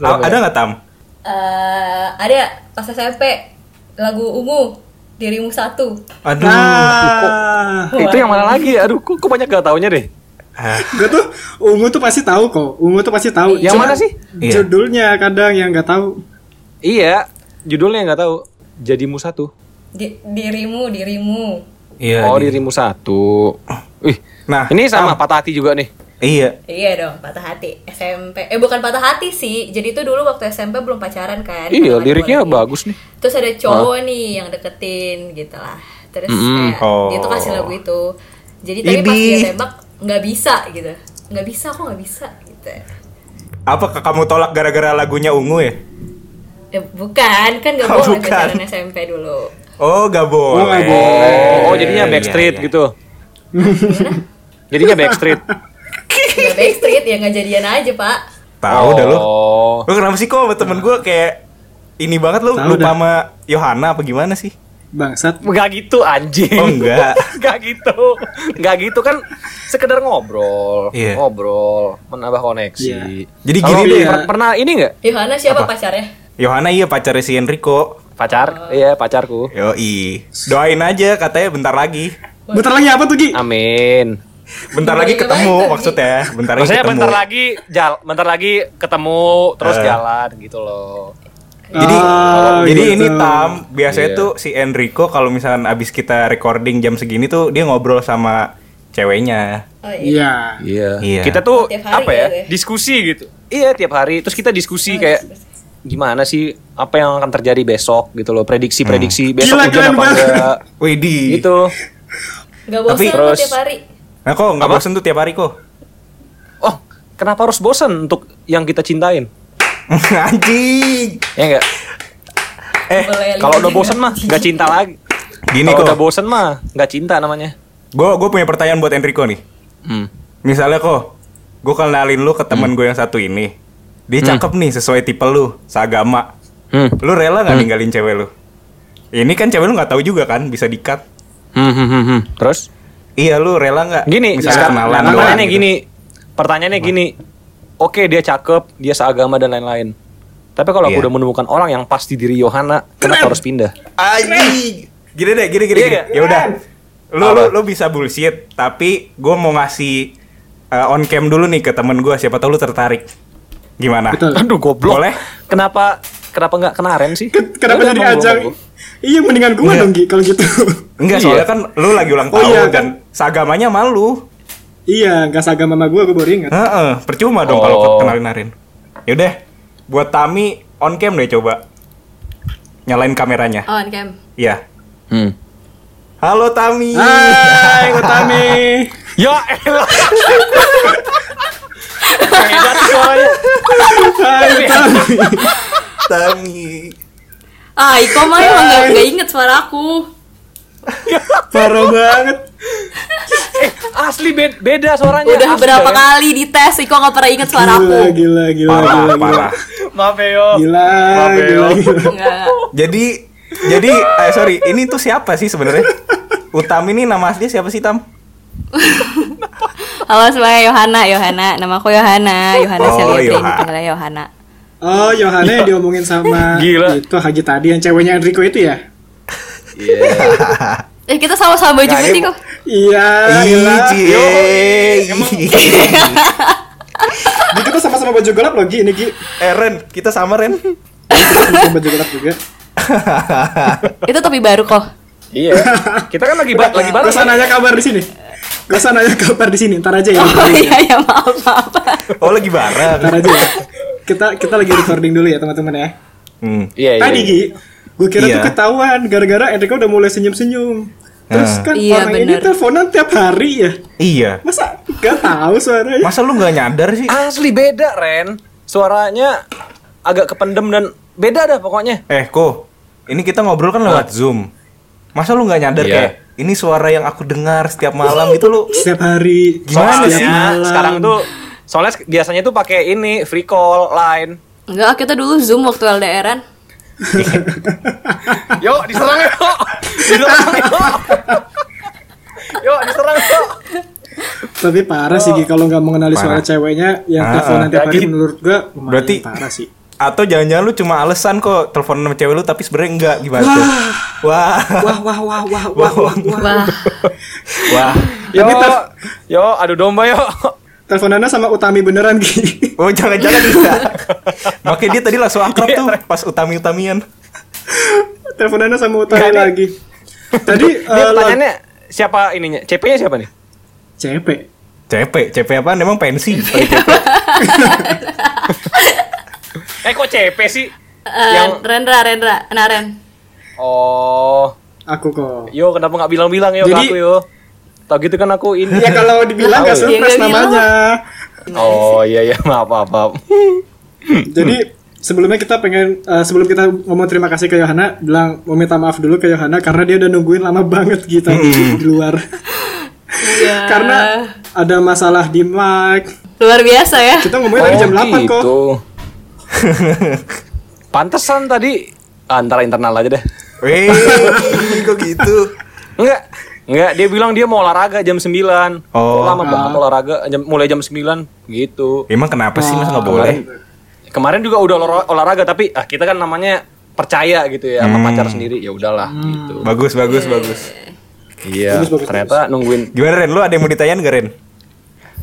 Ya.
ada nggak Tam?
Eh, ada pas SMP lagu ungu dirimu satu.
Aduh.
nah
Itu yang mana lagi? Aduh, kok, kok banyak gak taunya deh?
Ah,
gue tuh ungu tuh pasti tahu kok ungu tuh pasti tahu
Yang
Cuma
mana sih?
Iya.
judulnya kadang yang nggak tahu
Iya, judulnya nggak tahu. Jadimu satu.
Di- dirimu, dirimu.
Iya.
oh,
di-
dirimu satu. Wih,
Nah,
ini sama patah hati juga nih.
Iya.
Iya dong, patah hati SMP. Eh bukan patah hati sih. Jadi itu dulu waktu SMP belum pacaran kan.
Iya, liriknya
lagi.
bagus nih.
Terus ada cowok nih yang deketin gitu lah. Terus
Mm-mm.
kayak
Oh.
dia tuh kasih lagu itu. Jadi tapi pas dia tembak nggak bisa gitu. Nggak bisa kok nggak bisa gitu.
Apakah kamu tolak gara-gara lagunya ungu ya?
Ya, bukan, kan gak
Oh,
boleh
bukan.
pacaran SMP dulu.
Oh, gak boleh.
nggak boleh.
Oh, jadinya
Iya,
backstreet
iya.
gitu. jadinya backstreet.
Gak backstreet ya nggak jadian aja pak.
Tahu dah lu.
Oh.
Lu kenapa sih kok sama temen gue kayak ini banget lu lupa
dah.
sama Yohana apa gimana sih?
bangsat
Enggak gitu anjing.
Oh, enggak.
Enggak gitu. Enggak gitu kan sekedar ngobrol,
Iya.
ngobrol, menambah koneksi.
Iya.
Jadi gini deh.
per- pernah ini enggak?
Yohana siapa pacarnya?
Yohana iya pacarnya si Enrico.
Pacar? Iya, pacarku.
Yoi. Doain aja katanya bentar lagi.
bentar lagi apa tuh Gi?
Amin.
Bentar lagi ketemu maksudnya. Bentar lagi
Maksudnya
ketemu.
bentar lagi jal, bentar lagi ketemu terus
Eh.
jalan gitu loh.
Jadi
Oh,
jadi
gitu.
ini Tam biasanya
Iya.
tuh si Enrico kalau misalkan abis kita recording jam segini tuh dia ngobrol sama ceweknya.
Oh iya.
Iya.
Iya.
Iya.
Kita tuh apa ya?
ya, deh.
Diskusi gitu. Iya, tiap hari. Terus kita diskusi kayak gimana sih apa yang akan terjadi besok gitu loh. Prediksi-prediksi besok
Gila,
hujan apa enggak.
Widih.
Gitu.
Gak bosan
Tapi
terus-
tiap hari.
Nah kok nggak bosen tuh tiap hari kok?
Oh, kenapa harus bosan untuk yang kita cintain?
Anjing.
Ya enggak? Eh, kalau udah bosan mah nggak cinta lagi.
Gini kok.
udah bosan mah nggak cinta namanya.
Gue gue punya pertanyaan buat Enrico nih.
Hmm.
Misalnya kok, gue kenalin lu ke temen gue yang satu ini. Dia cakep nih sesuai tipe lu, seagama.
Hmm.
Lu rela nggak ninggalin cewek lu? Ini kan cewek lu nggak tahu juga kan, bisa dikat.
Hmm, hmm, hmm, hmm. Terus?
Iya lu rela nggak?
Gini,
misalnya kenalan
pertanyaannya
gitu.
gini. Pertanyaannya gini. Oke, dia cakep, dia seagama dan lain-lain. Tapi kalau aku
Iya.
udah menemukan orang yang pas di diri Yohana, kenapa harus pindah?
Anjing. Gini deh, gini gini.
Iya
gini.
nggak?
Ya udah. Lu, lu lu bisa bullshit, tapi gue mau ngasih uh, on cam dulu nih ke temen gue. Siapa tahu lu tertarik. Gimana?
Betul.
Aduh, goblok.
Boleh?
Kenapa kenapa nggak kenaren sih?
Ken- Kenapa jadi ajang? Iya, mendingan gua
Iya.
dong Gi kalau gitu.
Enggak,
Iya.
soalnya kan lu lagi ulang
Oh
tahun
iya,
dan
kan?
Seagamanya malu.
iya, nggak sagam sama gua, gua baru ingat.
Heeh, percuma dong kalau
Oh.
kenalin Arin. Yaudah, buat Tami on cam deh coba. Nyalain kameranya.
On cam.
Iya.
Hmm.
Halo Tami.
Hai, Utami.
Ya elah. Beda tuh suaranya.
Hai, Utami.
Tami.
Ah, Iko mah emang gak, gak inget suara aku.
Parah banget.
Asli bed- beda suaranya.
Udah
Asli,
berapa
ya.
kali dites, Iko gak pernah inget suara aku.
Gila, gila, gila,
Parah,
gila, gila.
parah.
Maaf ya, yo.
Gila,
Maaf ya,
gila, gila.
Enggak.
Jadi jadi eh sorry, ini tuh siapa sih sebenarnya? Utami ini nama asli siapa sih Tam?
Halo semuanya, Yohana, Yohana. Nama aku Yohana, Yohana
Oh,
Celia Pring,
Yohana.
panggilnya Yohana.
Oh, Yohana yang diomongin sama
Gila.
itu Haji tadi yang ceweknya Enrico itu ya?
Iya.
Eh, kita sama-sama baju
Nggak,
putih kok.
Iya, gila.
Cie.
Di kita sama-sama baju gelap loh, Gi. Ini Gi.
Eh Ren, kita sama Ren.
Sama baju gelap juga.
Itu topi baru kok.
Iya. Kita kan lagi ba- lagi
Gak
bareng.
usah nanya kabar di sini. Gak usah nanya kabar di sini. Ntar aja ya.
Oh iya, ya maaf, maaf.
Oh lagi bareng.
Ntar aja ya. Kita kita lagi recording dulu ya teman-teman ya.
Hmm.
Iya, iya.
Tadi Gi, gue kira
Iya.
tuh ketahuan gara-gara Enrico udah mulai senyum-senyum. Terus
Ah.
kan
Iya,
orang ini
bener.
teleponan tiap hari ya.
Iya.
Masa gak tahu suaranya?
Masa lu nggak nyadar sih?
Asli beda, Ren. Suaranya agak kependem dan beda dah pokoknya.
Eh, Ko. Ini kita ngobrol kan lewat Zoom. Masa lu nggak nyadar
Iya.
kayak ini suara yang aku dengar setiap malam gitu lu?
Setiap hari.
Gimana sih?
malam.
sekarang tuh soalnya biasanya tuh pakai ini free call line.
Enggak, kita dulu Zoom waktu LDRan.
Yuk, diserang yuk. Diserang yuk. Yuk, diserang yuk.
Tapi parah sih kalau nggak mengenali suara
Parah.
ceweknya yang
Ah,
teleponan
ah.
hari
gitu.
menurut gua
Berarti-
parah sih.
Atau jangan-jangan lu cuma alasan kok telepon sama cewek lu tapi sebenarnya enggak gimana tuh? Wah.
Wah wah wah wah wah wah. wah.
Wah,
Wah.
Yo,
Tapi
yo, adu domba yo.
Teleponannya sama Utami beneran Gi.
Oh jangan-jangan enggak. Makanya dia tadi langsung akrab tuh pas utami-utamian.
Teleponannya sama Utami
dia-
lagi. Tadi
Dia
eh,
pertanyaannya siapa ininya? CP-nya siapa nih?
CP.
CP, CP apa? Emang pensi.
Eh kok CP sih?
Eh,
Yang-
Rendra, Rendra, Naren.
Oh,
Aku kok.
yo kenapa nggak bilang-bilang yo ke
Jadi-
aku yo? Tau gitu kan aku ini.
Ya kalau dibilang gak
ya?
surprise
Ya,
namanya.
Oh iya iya maaf maaf maaf.
Jadi sebelumnya kita pengen eh, sebelum kita ngomong terima kasih ke Yohana, bilang mau minta maaf dulu ke Yohana karena dia udah nungguin lama banget gitu di, luar.
Iya.
karena ada masalah di mic.
Luar biasa ya.
Kita ngomongnya tadi jam 8 kok.
gitu. Pantesan tadi antara internal aja deh.
Wih, kok gitu?
Enggak. Enggak, dia bilang dia mau olahraga jam 9.
Oh.
Lama banget olahraga jam, mulai jam 9 gitu.
Emang kenapa sih masa nggak boleh?
Kemarin juga udah olah- olahraga tapi ah kita kan namanya percaya gitu ya sama pacar sendiri ya udahlah gitu.
Bagus, bagus, bagus.
Iya,
Bagus, bagus,
ternyata nungguin
Gimana Ren? Lu ada yang mau ditanyain gak Ren?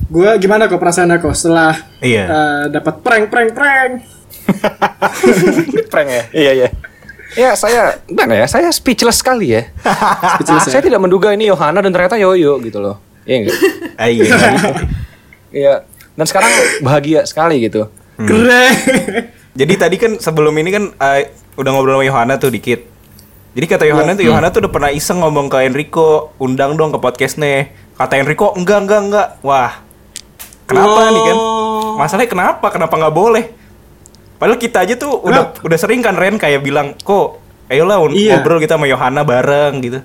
Gue gimana kok perasaan aku setelah
Iya.
eh, dapat prank prank prank.
prank ya. Iya, iya. Ya, saya gimana ya? Saya speechless sekali ya.
Speechless ya?
saya tidak menduga ini Yohana dan ternyata Yoyo gitu loh. Iya enggak?
Ah, iya.
Iya. Dan sekarang bahagia sekali gitu.
Keren.
Jadi tadi kan sebelum ini kan eh, udah ngobrol sama Yohana tuh dikit. Jadi kata Yohana tuh Yohana tuh udah pernah iseng ngomong ke Enrico, undang dong ke podcastnya. Kata Enrico enggak enggak enggak. Wah. Kenapa
Oh.
nih kan? Masalahnya kenapa? Kenapa nggak boleh? Padahal kita aja tuh udah udah sering kan Ren kayak bilang, "Kok ayolah un-
Iya.
ngobrol kita sama Yohana bareng gitu."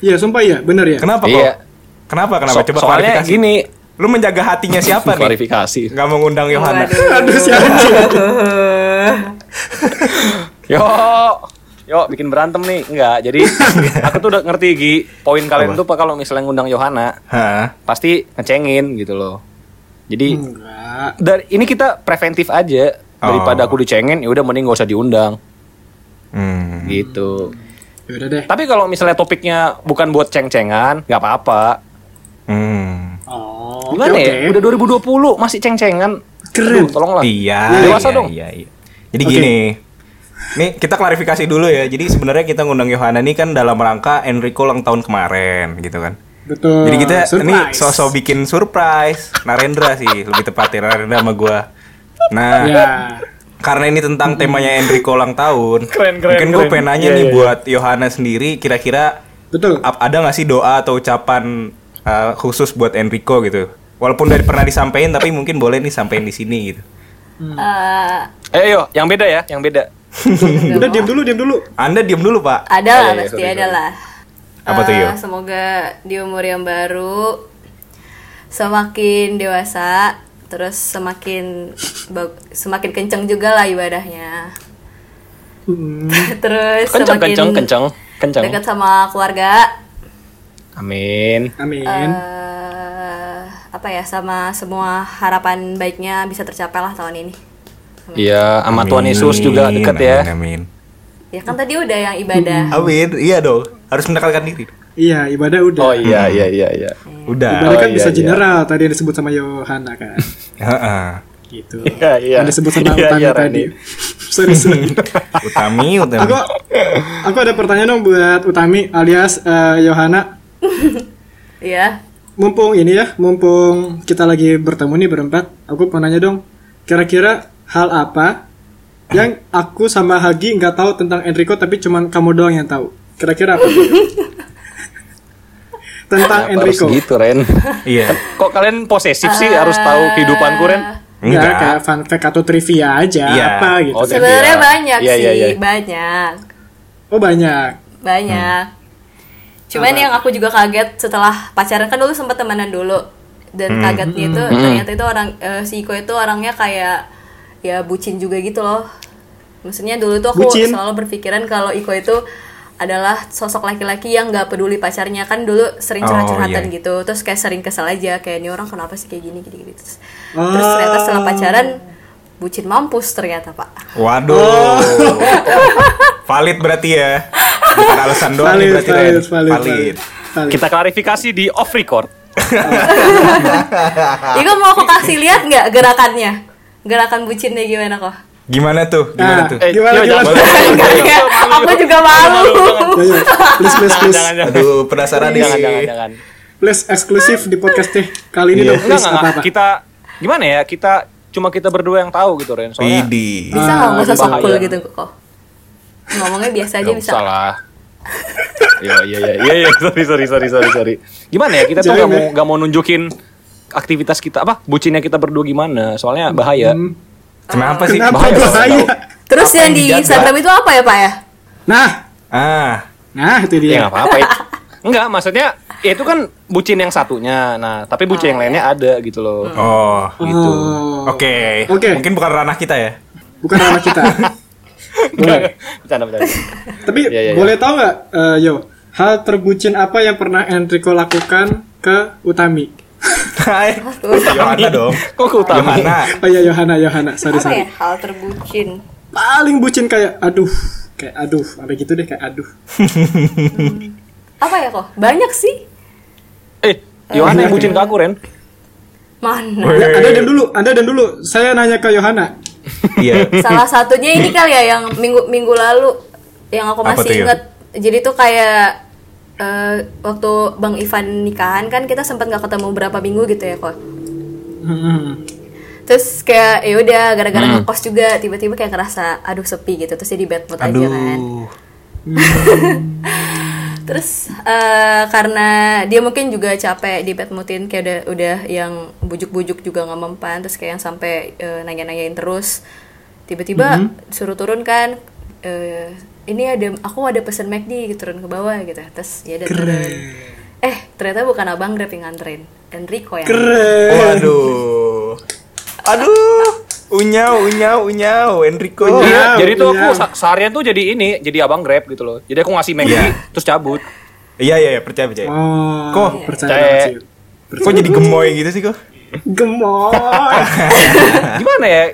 Iya, sumpah iya, bener ya.
Kenapa kok?
Iya.
Kenapa? Kenapa?
So-
Coba
soalnya
klarifikasi.
gini,
Lu menjaga hatinya siapa nih?
klarifikasi.
Gak mau ngundang Yohana.
Aduh, si anjing.
Yo, yo bikin berantem nih. Enggak, jadi aku tuh udah ngerti Gi, poin kalian tuh kalau misalnya ngundang Yohana,
Hah?
pasti ngecengin gitu loh. Jadi
Enggak.
dari ini kita preventif aja daripada
Oh.
aku dicengin, ya udah mending gak usah diundang
Hmm.
gitu.
Yaudah deh.
Tapi kalau misalnya topiknya bukan buat ceng-cengan, nggak apa-apa.
Hmm.
Oh,
Gimana
oke,
ya?
oke.
Udah 2020 masih ceng-cengan.
Keren.
Aduh, tolonglah.
Iya.
Dewasa
iya,
dong.
Iya, iya. Jadi
Oke.
gini. Nih kita klarifikasi dulu ya. Jadi sebenarnya kita ngundang Yohana nih kan dalam rangka Enrico ulang tahun kemarin gitu kan.
Betul.
Jadi kita ini
Surprise.
sosok bikin surprise. Narendra sih lebih tepatnya Narendra sama gua. Nah,
Ya.
karena ini tentang temanya Enrico ulang tahun.
Keren, keren,
Mungkin gue pengen nanya
Iya,
nih
iya, iya.
buat Yohana sendiri kira-kira
Betul.
ada nggak sih doa atau ucapan uh, khusus buat Enrico gitu? Walaupun dari pernah disampaikan tapi mungkin boleh nih sampein di sini gitu.
Eh,
Ayo, yo, yang beda ya, yang beda.
Udah diam dulu, diam dulu.
Anda diem dulu pak.
ada
Oh,
lah pasti
sorry,
ada lah.
Apa tuh,
Eh,
Yo?
Semoga di umur yang baru semakin dewasa, terus semakin semakin kenceng juga lah ibadahnya.
Hmm.
terus
Kenceng,
semakin
kenceng, kenceng, kenceng.
dekat sama keluarga.
Amin.
Amin.
eh apa ya sama semua harapan baiknya bisa tercapai lah tahun ini.
Iya, sama Tuhan Yesus juga deket ya.
Amin, amin.
Ya kan tadi udah yang ibadah.
Amin, iya dong. Harus mendekatkan diri.
Iya, ibadah udah.
Oh iya, iya, iya, iya.
Udah.
Ibadah kan
Oh, iya,
bisa
iya.
general tadi yang disebut sama Yohana kan.
Heeh.
Gitu.
Iya, iya.
Yang disebut sama
Iya,
Utami
iya,
tadi. Sorry, sorry.
Utami, utami.
aku aku ada pertanyaan dong buat Utami alias eh, Yohana.
Iya.
Mumpung ini ya, mumpung kita lagi bertemu nih berempat, aku mau nanya dong, kira-kira hal apa yang aku sama Hagi nggak tahu tentang Enrico tapi cuman kamu doang yang tahu. Kira-kira apa? Tentang
Kenapa harus
Enrico.
gitu, Ren?
Iya.
Kok kalian posesif sih harus tahu kehidupanku, Ren?
Enggak,
Enggak.
kayak fun fact atau trivia aja
Iya.
apa gitu.
Oh,
Sebenarnya banyak
Iya,
sih,
iya, iya.
banyak.
Oh banyak.
Banyak. Cuman yang aku juga kaget setelah pacaran kan dulu sempat temenan dulu dan kagetnya itu ternyata itu orang eh, si Iko itu orangnya kayak ya bucin juga gitu loh. Maksudnya dulu tuh aku
Bucin?
selalu berpikiran kalau Iko itu adalah sosok laki-laki yang nggak peduli pacarnya kan dulu sering
Oh,
curhat-curhatan
iya.
gitu terus kayak sering kesel aja kayak ini orang kenapa sih kayak gini gini gini terus,
Oh.
terus ternyata setelah pacaran bucin mampus ternyata pak
Waduh. valid berarti ya. Bukan alasan doang
Valid,
berarti
valid, valid,
Valid.
valid. Valid.
Kita klarifikasi di off record.
Iko mau aku kasih lihat nggak gerakannya gerakan bucinnya gimana kok
Gimana tuh? Gimana
Nah,
tuh?
Eh,
gimana
yo,
gimana?
jangan.
aku juga malu
please, please, please,
Jangan, jangan.
Aduh, penasaran nih.
Jangan, jangan, jangan.
please eksklusif di podcast deh kali ini
Iya.
dong,
Enggak,
please
enggak,
apa
enggak.
apa.
Kita gimana ya? Kita cuma kita berdua yang tahu gitu, Ren. Soalnya
Widih.
bisa nggak nggak usah
bahaya.
sok cool gitu kok ngomongnya biasa aja
Nggak
bisa
usah lah. Iya, iya, iya, iya, iya. Sorry, sorry, sorry, sorry, sorry. Gimana ya? Kita tuh nggak mau nggak mau nunjukin aktivitas kita apa? Bucinnya kita berdua gimana? Soalnya bahaya.
Hmm.
Kenapa sih?
Kenapa
bahaya,
bahaya?
terus
Apa
yang
yang
di? Instagram itu apa ya pak ya
Nah,
Ah,
nah itu
Ya
dia.
nggak apa-apa. ya. Enggak, maksudnya ya itu kan bucin yang satunya. Nah, tapi bucin yang lainnya ada gitu loh.
oh.
Gitu.
Oh.
Oke.
Oke.
Mungkin bukan ranah kita ya.
Bukan ranah kita. boleh.
Bercanda, bercanda.
Tapi
Iya, iya, iya.
boleh tahu nggak, eh, Yo, hal terbucin apa yang pernah Enrico lakukan ke Utami?
Hai. Yohana dong.
Kok ke utama?
Yohana.
Oh iya, Yohana, Yohana, sorry,
apa ya
sorry.
hal terbucin
Paling bucin kayak, aduh, kayak aduh, sampai gitu deh kayak aduh.
apa ya kok? Banyak sih.
Eh, Yohana yang bucin ke aku, Ren.
Mana?
Ya, Anda dan dulu, Anda dan dulu. Saya nanya ke Yohana.
Iya.
Salah satunya ini kali ya yang minggu minggu lalu yang aku masih
Yo?
inget. Jadi tuh kayak eh, waktu Bang Ivan nikahan kan kita sempat nggak ketemu berapa minggu gitu ya kok.
Hmm.
Terus kayak ya udah gara-gara ngekos juga tiba-tiba kayak ngerasa aduh sepi gitu terus jadi bad mood aja kan.
Aduh.
Terus eh, karena dia mungkin juga capek di bad moodin kayak udah udah yang bujuk-bujuk juga nggak mempan terus kayak yang sampai eh, nanya-nanyain terus tiba-tiba suruh turun kan eh, ini ada aku ada pesan McD gitu, turun ke bawah gitu terus ya udah turun eh ternyata bukan abang Grab yang nganterin Enrico yang
Keren.
Waduh. Aduh. Unyau, unyau, unyau, Enrico.
Unyau.
Iya, jadi tuh
iya.
aku seharian tuh jadi ini, jadi abang Grab gitu loh. Jadi aku ngasih McD,
Iya.
terus cabut.
Iya, iya, iya, percaya, percaya.
Oh,
Kok?
percaya
Percaya.
sih.
Kok jadi gemoy gitu sih kok?
Gemoy.
Gimana ya?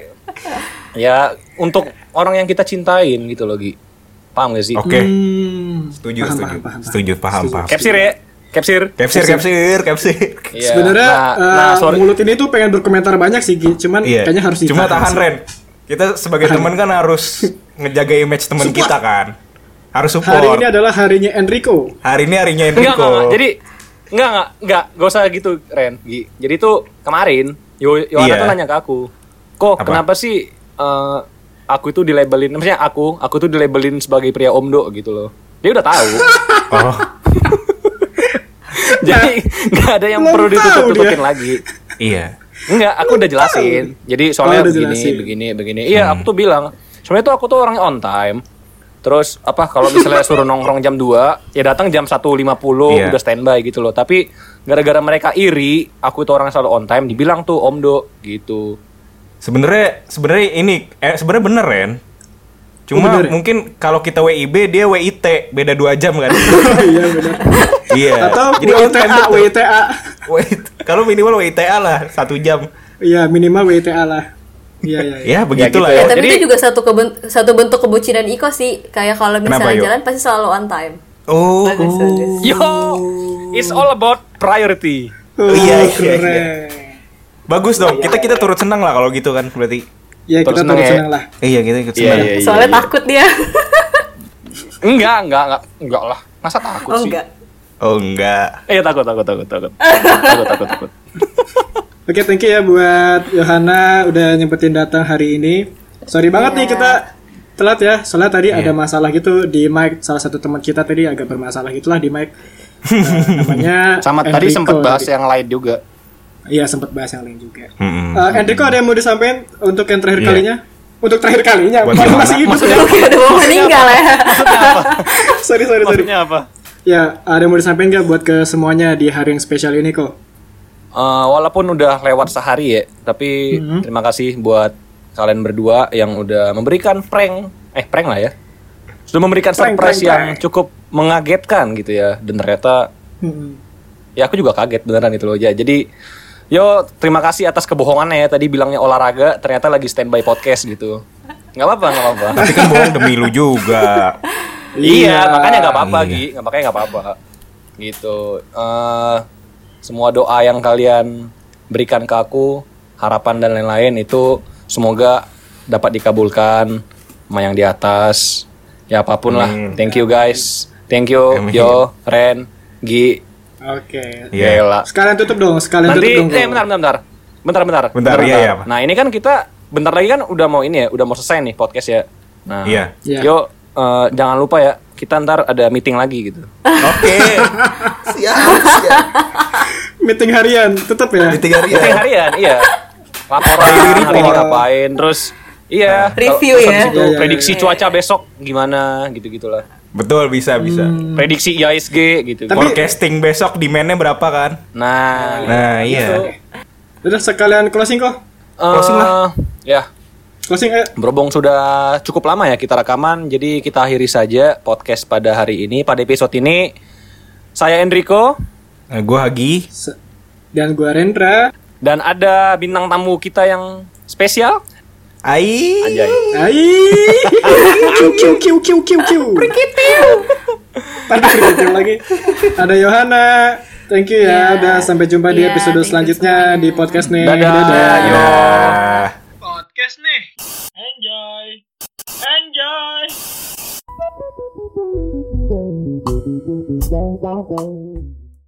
Ya, untuk orang yang kita cintain gitu loh, Gi. Paham gak sih?
Oke.
Hmm,
Setuju,
paham,
setuju.
paham, paham, paham.
Setuju, paham, paham.
Capsir ya? Capsir.
Capsir, capsir, capsir.
Iya.
Sebenarnya
nah,
eh,
nah, sorry.
mulut ini tuh pengen berkomentar banyak sih, cuman
Iya.
kayaknya harus
Cuma
ditahan
tahan
sih.
Ren. Kita sebagai teman kan harus ngejaga image teman kita kan. Harus support.
Hari ini adalah harinya Enrico.
Hari ini harinya
Enggak,
Enrico.
enggak, enggak. Jadi enggak, enggak, enggak, gak usah gitu, Ren. Jadi tuh kemarin Yo Yohana
Iya.
tuh nanya ke aku, "Kok
Apa?
kenapa sih eh, aku itu dilabelin, maksudnya aku, aku tuh dilabelin sebagai pria omdo gitu loh." Dia udah tahu.
Oh,
Jadi nggak ada yang
Belum
perlu ditutup-tutupin lagi.
iya.
Enggak, aku udah jelasin. Jadi soalnya
Oh, udah
begini,
jelasin.
begini, begini. Iya, aku tuh bilang, sebenarnya tuh aku tuh orangnya on time. Terus apa kalau misalnya suruh nongkrong jam 2, ya datang jam 1.50
Iya.
udah standby gitu loh. Tapi gara-gara mereka iri, aku tuh orang selalu on time, dibilang tuh Omdo gitu.
Sebenarnya sebenarnya ini eh, sebenarnya bener Ren. Cuma
Oh, bener ya?
mungkin kalau kita WIB dia WIT beda dua jam kan.
iya benar.
iya.
Atau
Jadi betul.
WTA.
Wait, kalau minimal WTA lah satu jam.
Iya, minimal WTA lah. Iya, iya. iya.
Ya begitulah
gitu
ya.
ya.
tapi
Jadi-
itu juga satu keben- satu bentuk kebucinan Iko sih kayak kalau
Kenapa,
misalnya
Yo?
jalan pasti selalu on time
Oh,
bagus bagus
Yo, it's all about priority.
Oh,
iya, iya,
keren.
Bagus dong. Kita kita turut senang lah kalau gitu kan berarti.
Ya,
Terus
kita
senang
turut
ya.
senang lah.
Iya, kita ikut
Iya,
senang.
iya, iya.
soalnya takut dia
Enggak, enggak, enggak, enggak lah. Masa takut
oh
sih?
enggak
Oh, enggak.
Eh, takut, takut, takut, takut. takut, takut, takut.
Oke, thank you ya buat Yohana udah nyempetin datang hari ini. Sorry banget nih
Iya.
kita telat ya. Soalnya tadi ada masalah gitu di mic. Salah satu teman kita tadi agak bermasalah gitulah di mic. Eh, namanya
Sama tadi
Enrico
sempat bahas
tadi.
yang lain juga.
Iya, sempat bahas yang lain juga.
Mm-mm.
Eh, Enrico ada yang mau disampaikan untuk yang terakhir
Iya.
kalinya? Untuk terakhir kalinya,
Buat
Masih- hidup
Maksudnya
ya?
Oke, udah mau meninggal ya
sorry, sorry, sorry.
Maksudnya apa?
Ya, ada yang mau disampaikan nggak buat ke semuanya di hari yang spesial ini kok?
Eh, walaupun udah lewat sehari ya, tapi terima kasih buat kalian berdua yang udah memberikan prank, eh prank lah ya, sudah memberikan
Prank,
surprise
prank,
yang
prank.
cukup mengagetkan gitu ya, dan ternyata
Hmm.
ya aku juga kaget beneran itu loh ya. Jadi yo terima kasih atas kebohongannya ya tadi bilangnya olahraga, ternyata lagi standby podcast gitu. Nggak apa-apa, nggak apa-apa.
Tapi kan bohong demi lu juga.
Iya, makanya nggak apa-apa,
Iya.
Gi. Nggak makanya nggak apa-apa. Gitu. Eh, semua doa yang kalian berikan ke aku, harapan dan lain-lain itu semoga dapat dikabulkan sama yang di atas. Ya apa pun
lah.
Thank you guys. Thank you
Amin.
Yo, Ren, Gi.
Oke.
Iya.
Gila.
Sekalian tutup dong, sekalian
Nanti
tutup dong.
eh bentar bentar bentar. Bentar bentar.
Bentar, iya, iya, Pak.
Nah, ini kan kita bentar lagi kan udah mau ini ya, udah mau selesai nih podcast ya. Nah,
Iya.
Iya.
Yo eh, jangan lupa ya, kita ntar ada meeting lagi gitu.
Oke. siap, siap.
Meeting harian, tetap ya.
Meeting hari
Meeting harian, iya. Laporan hari ini ngapain, terus iya.
Review
terus
ya.
itu
Iya, iya,
prediksi
iya.
cuaca besok gimana gitu-gitulah.
Betul, bisa, bisa.
Prediksi IISG gitu.
Tapi-
Forecasting besok demand-nya berapa kan?
Nah,
Nah, iya.
gitu.
Udah sekalian closing kok.
Eh, ya,
Closing ayo.
Berhubung sudah cukup lama ya kita rekaman, jadi kita akhiri saja podcast pada hari ini. Pada episode ini, saya Enrico
Nah, gua Hagi.
Se- Dan gua Rendra.
dan ada bintang tamu kita yang spesial.
Ai.
Anjay.
Ai. Kiu kiu kiu kiu kiu kiu. Tadi Prikitiu lagi. Ada Yohana. Thank you ya.
Iya.
Udah sampai jumpa di
Iya,
episode selanjutnya
semuanya.
di podcast nih.
Dadah. Yo.
Dah.
Podcast nih. Enjoy. Enjoy.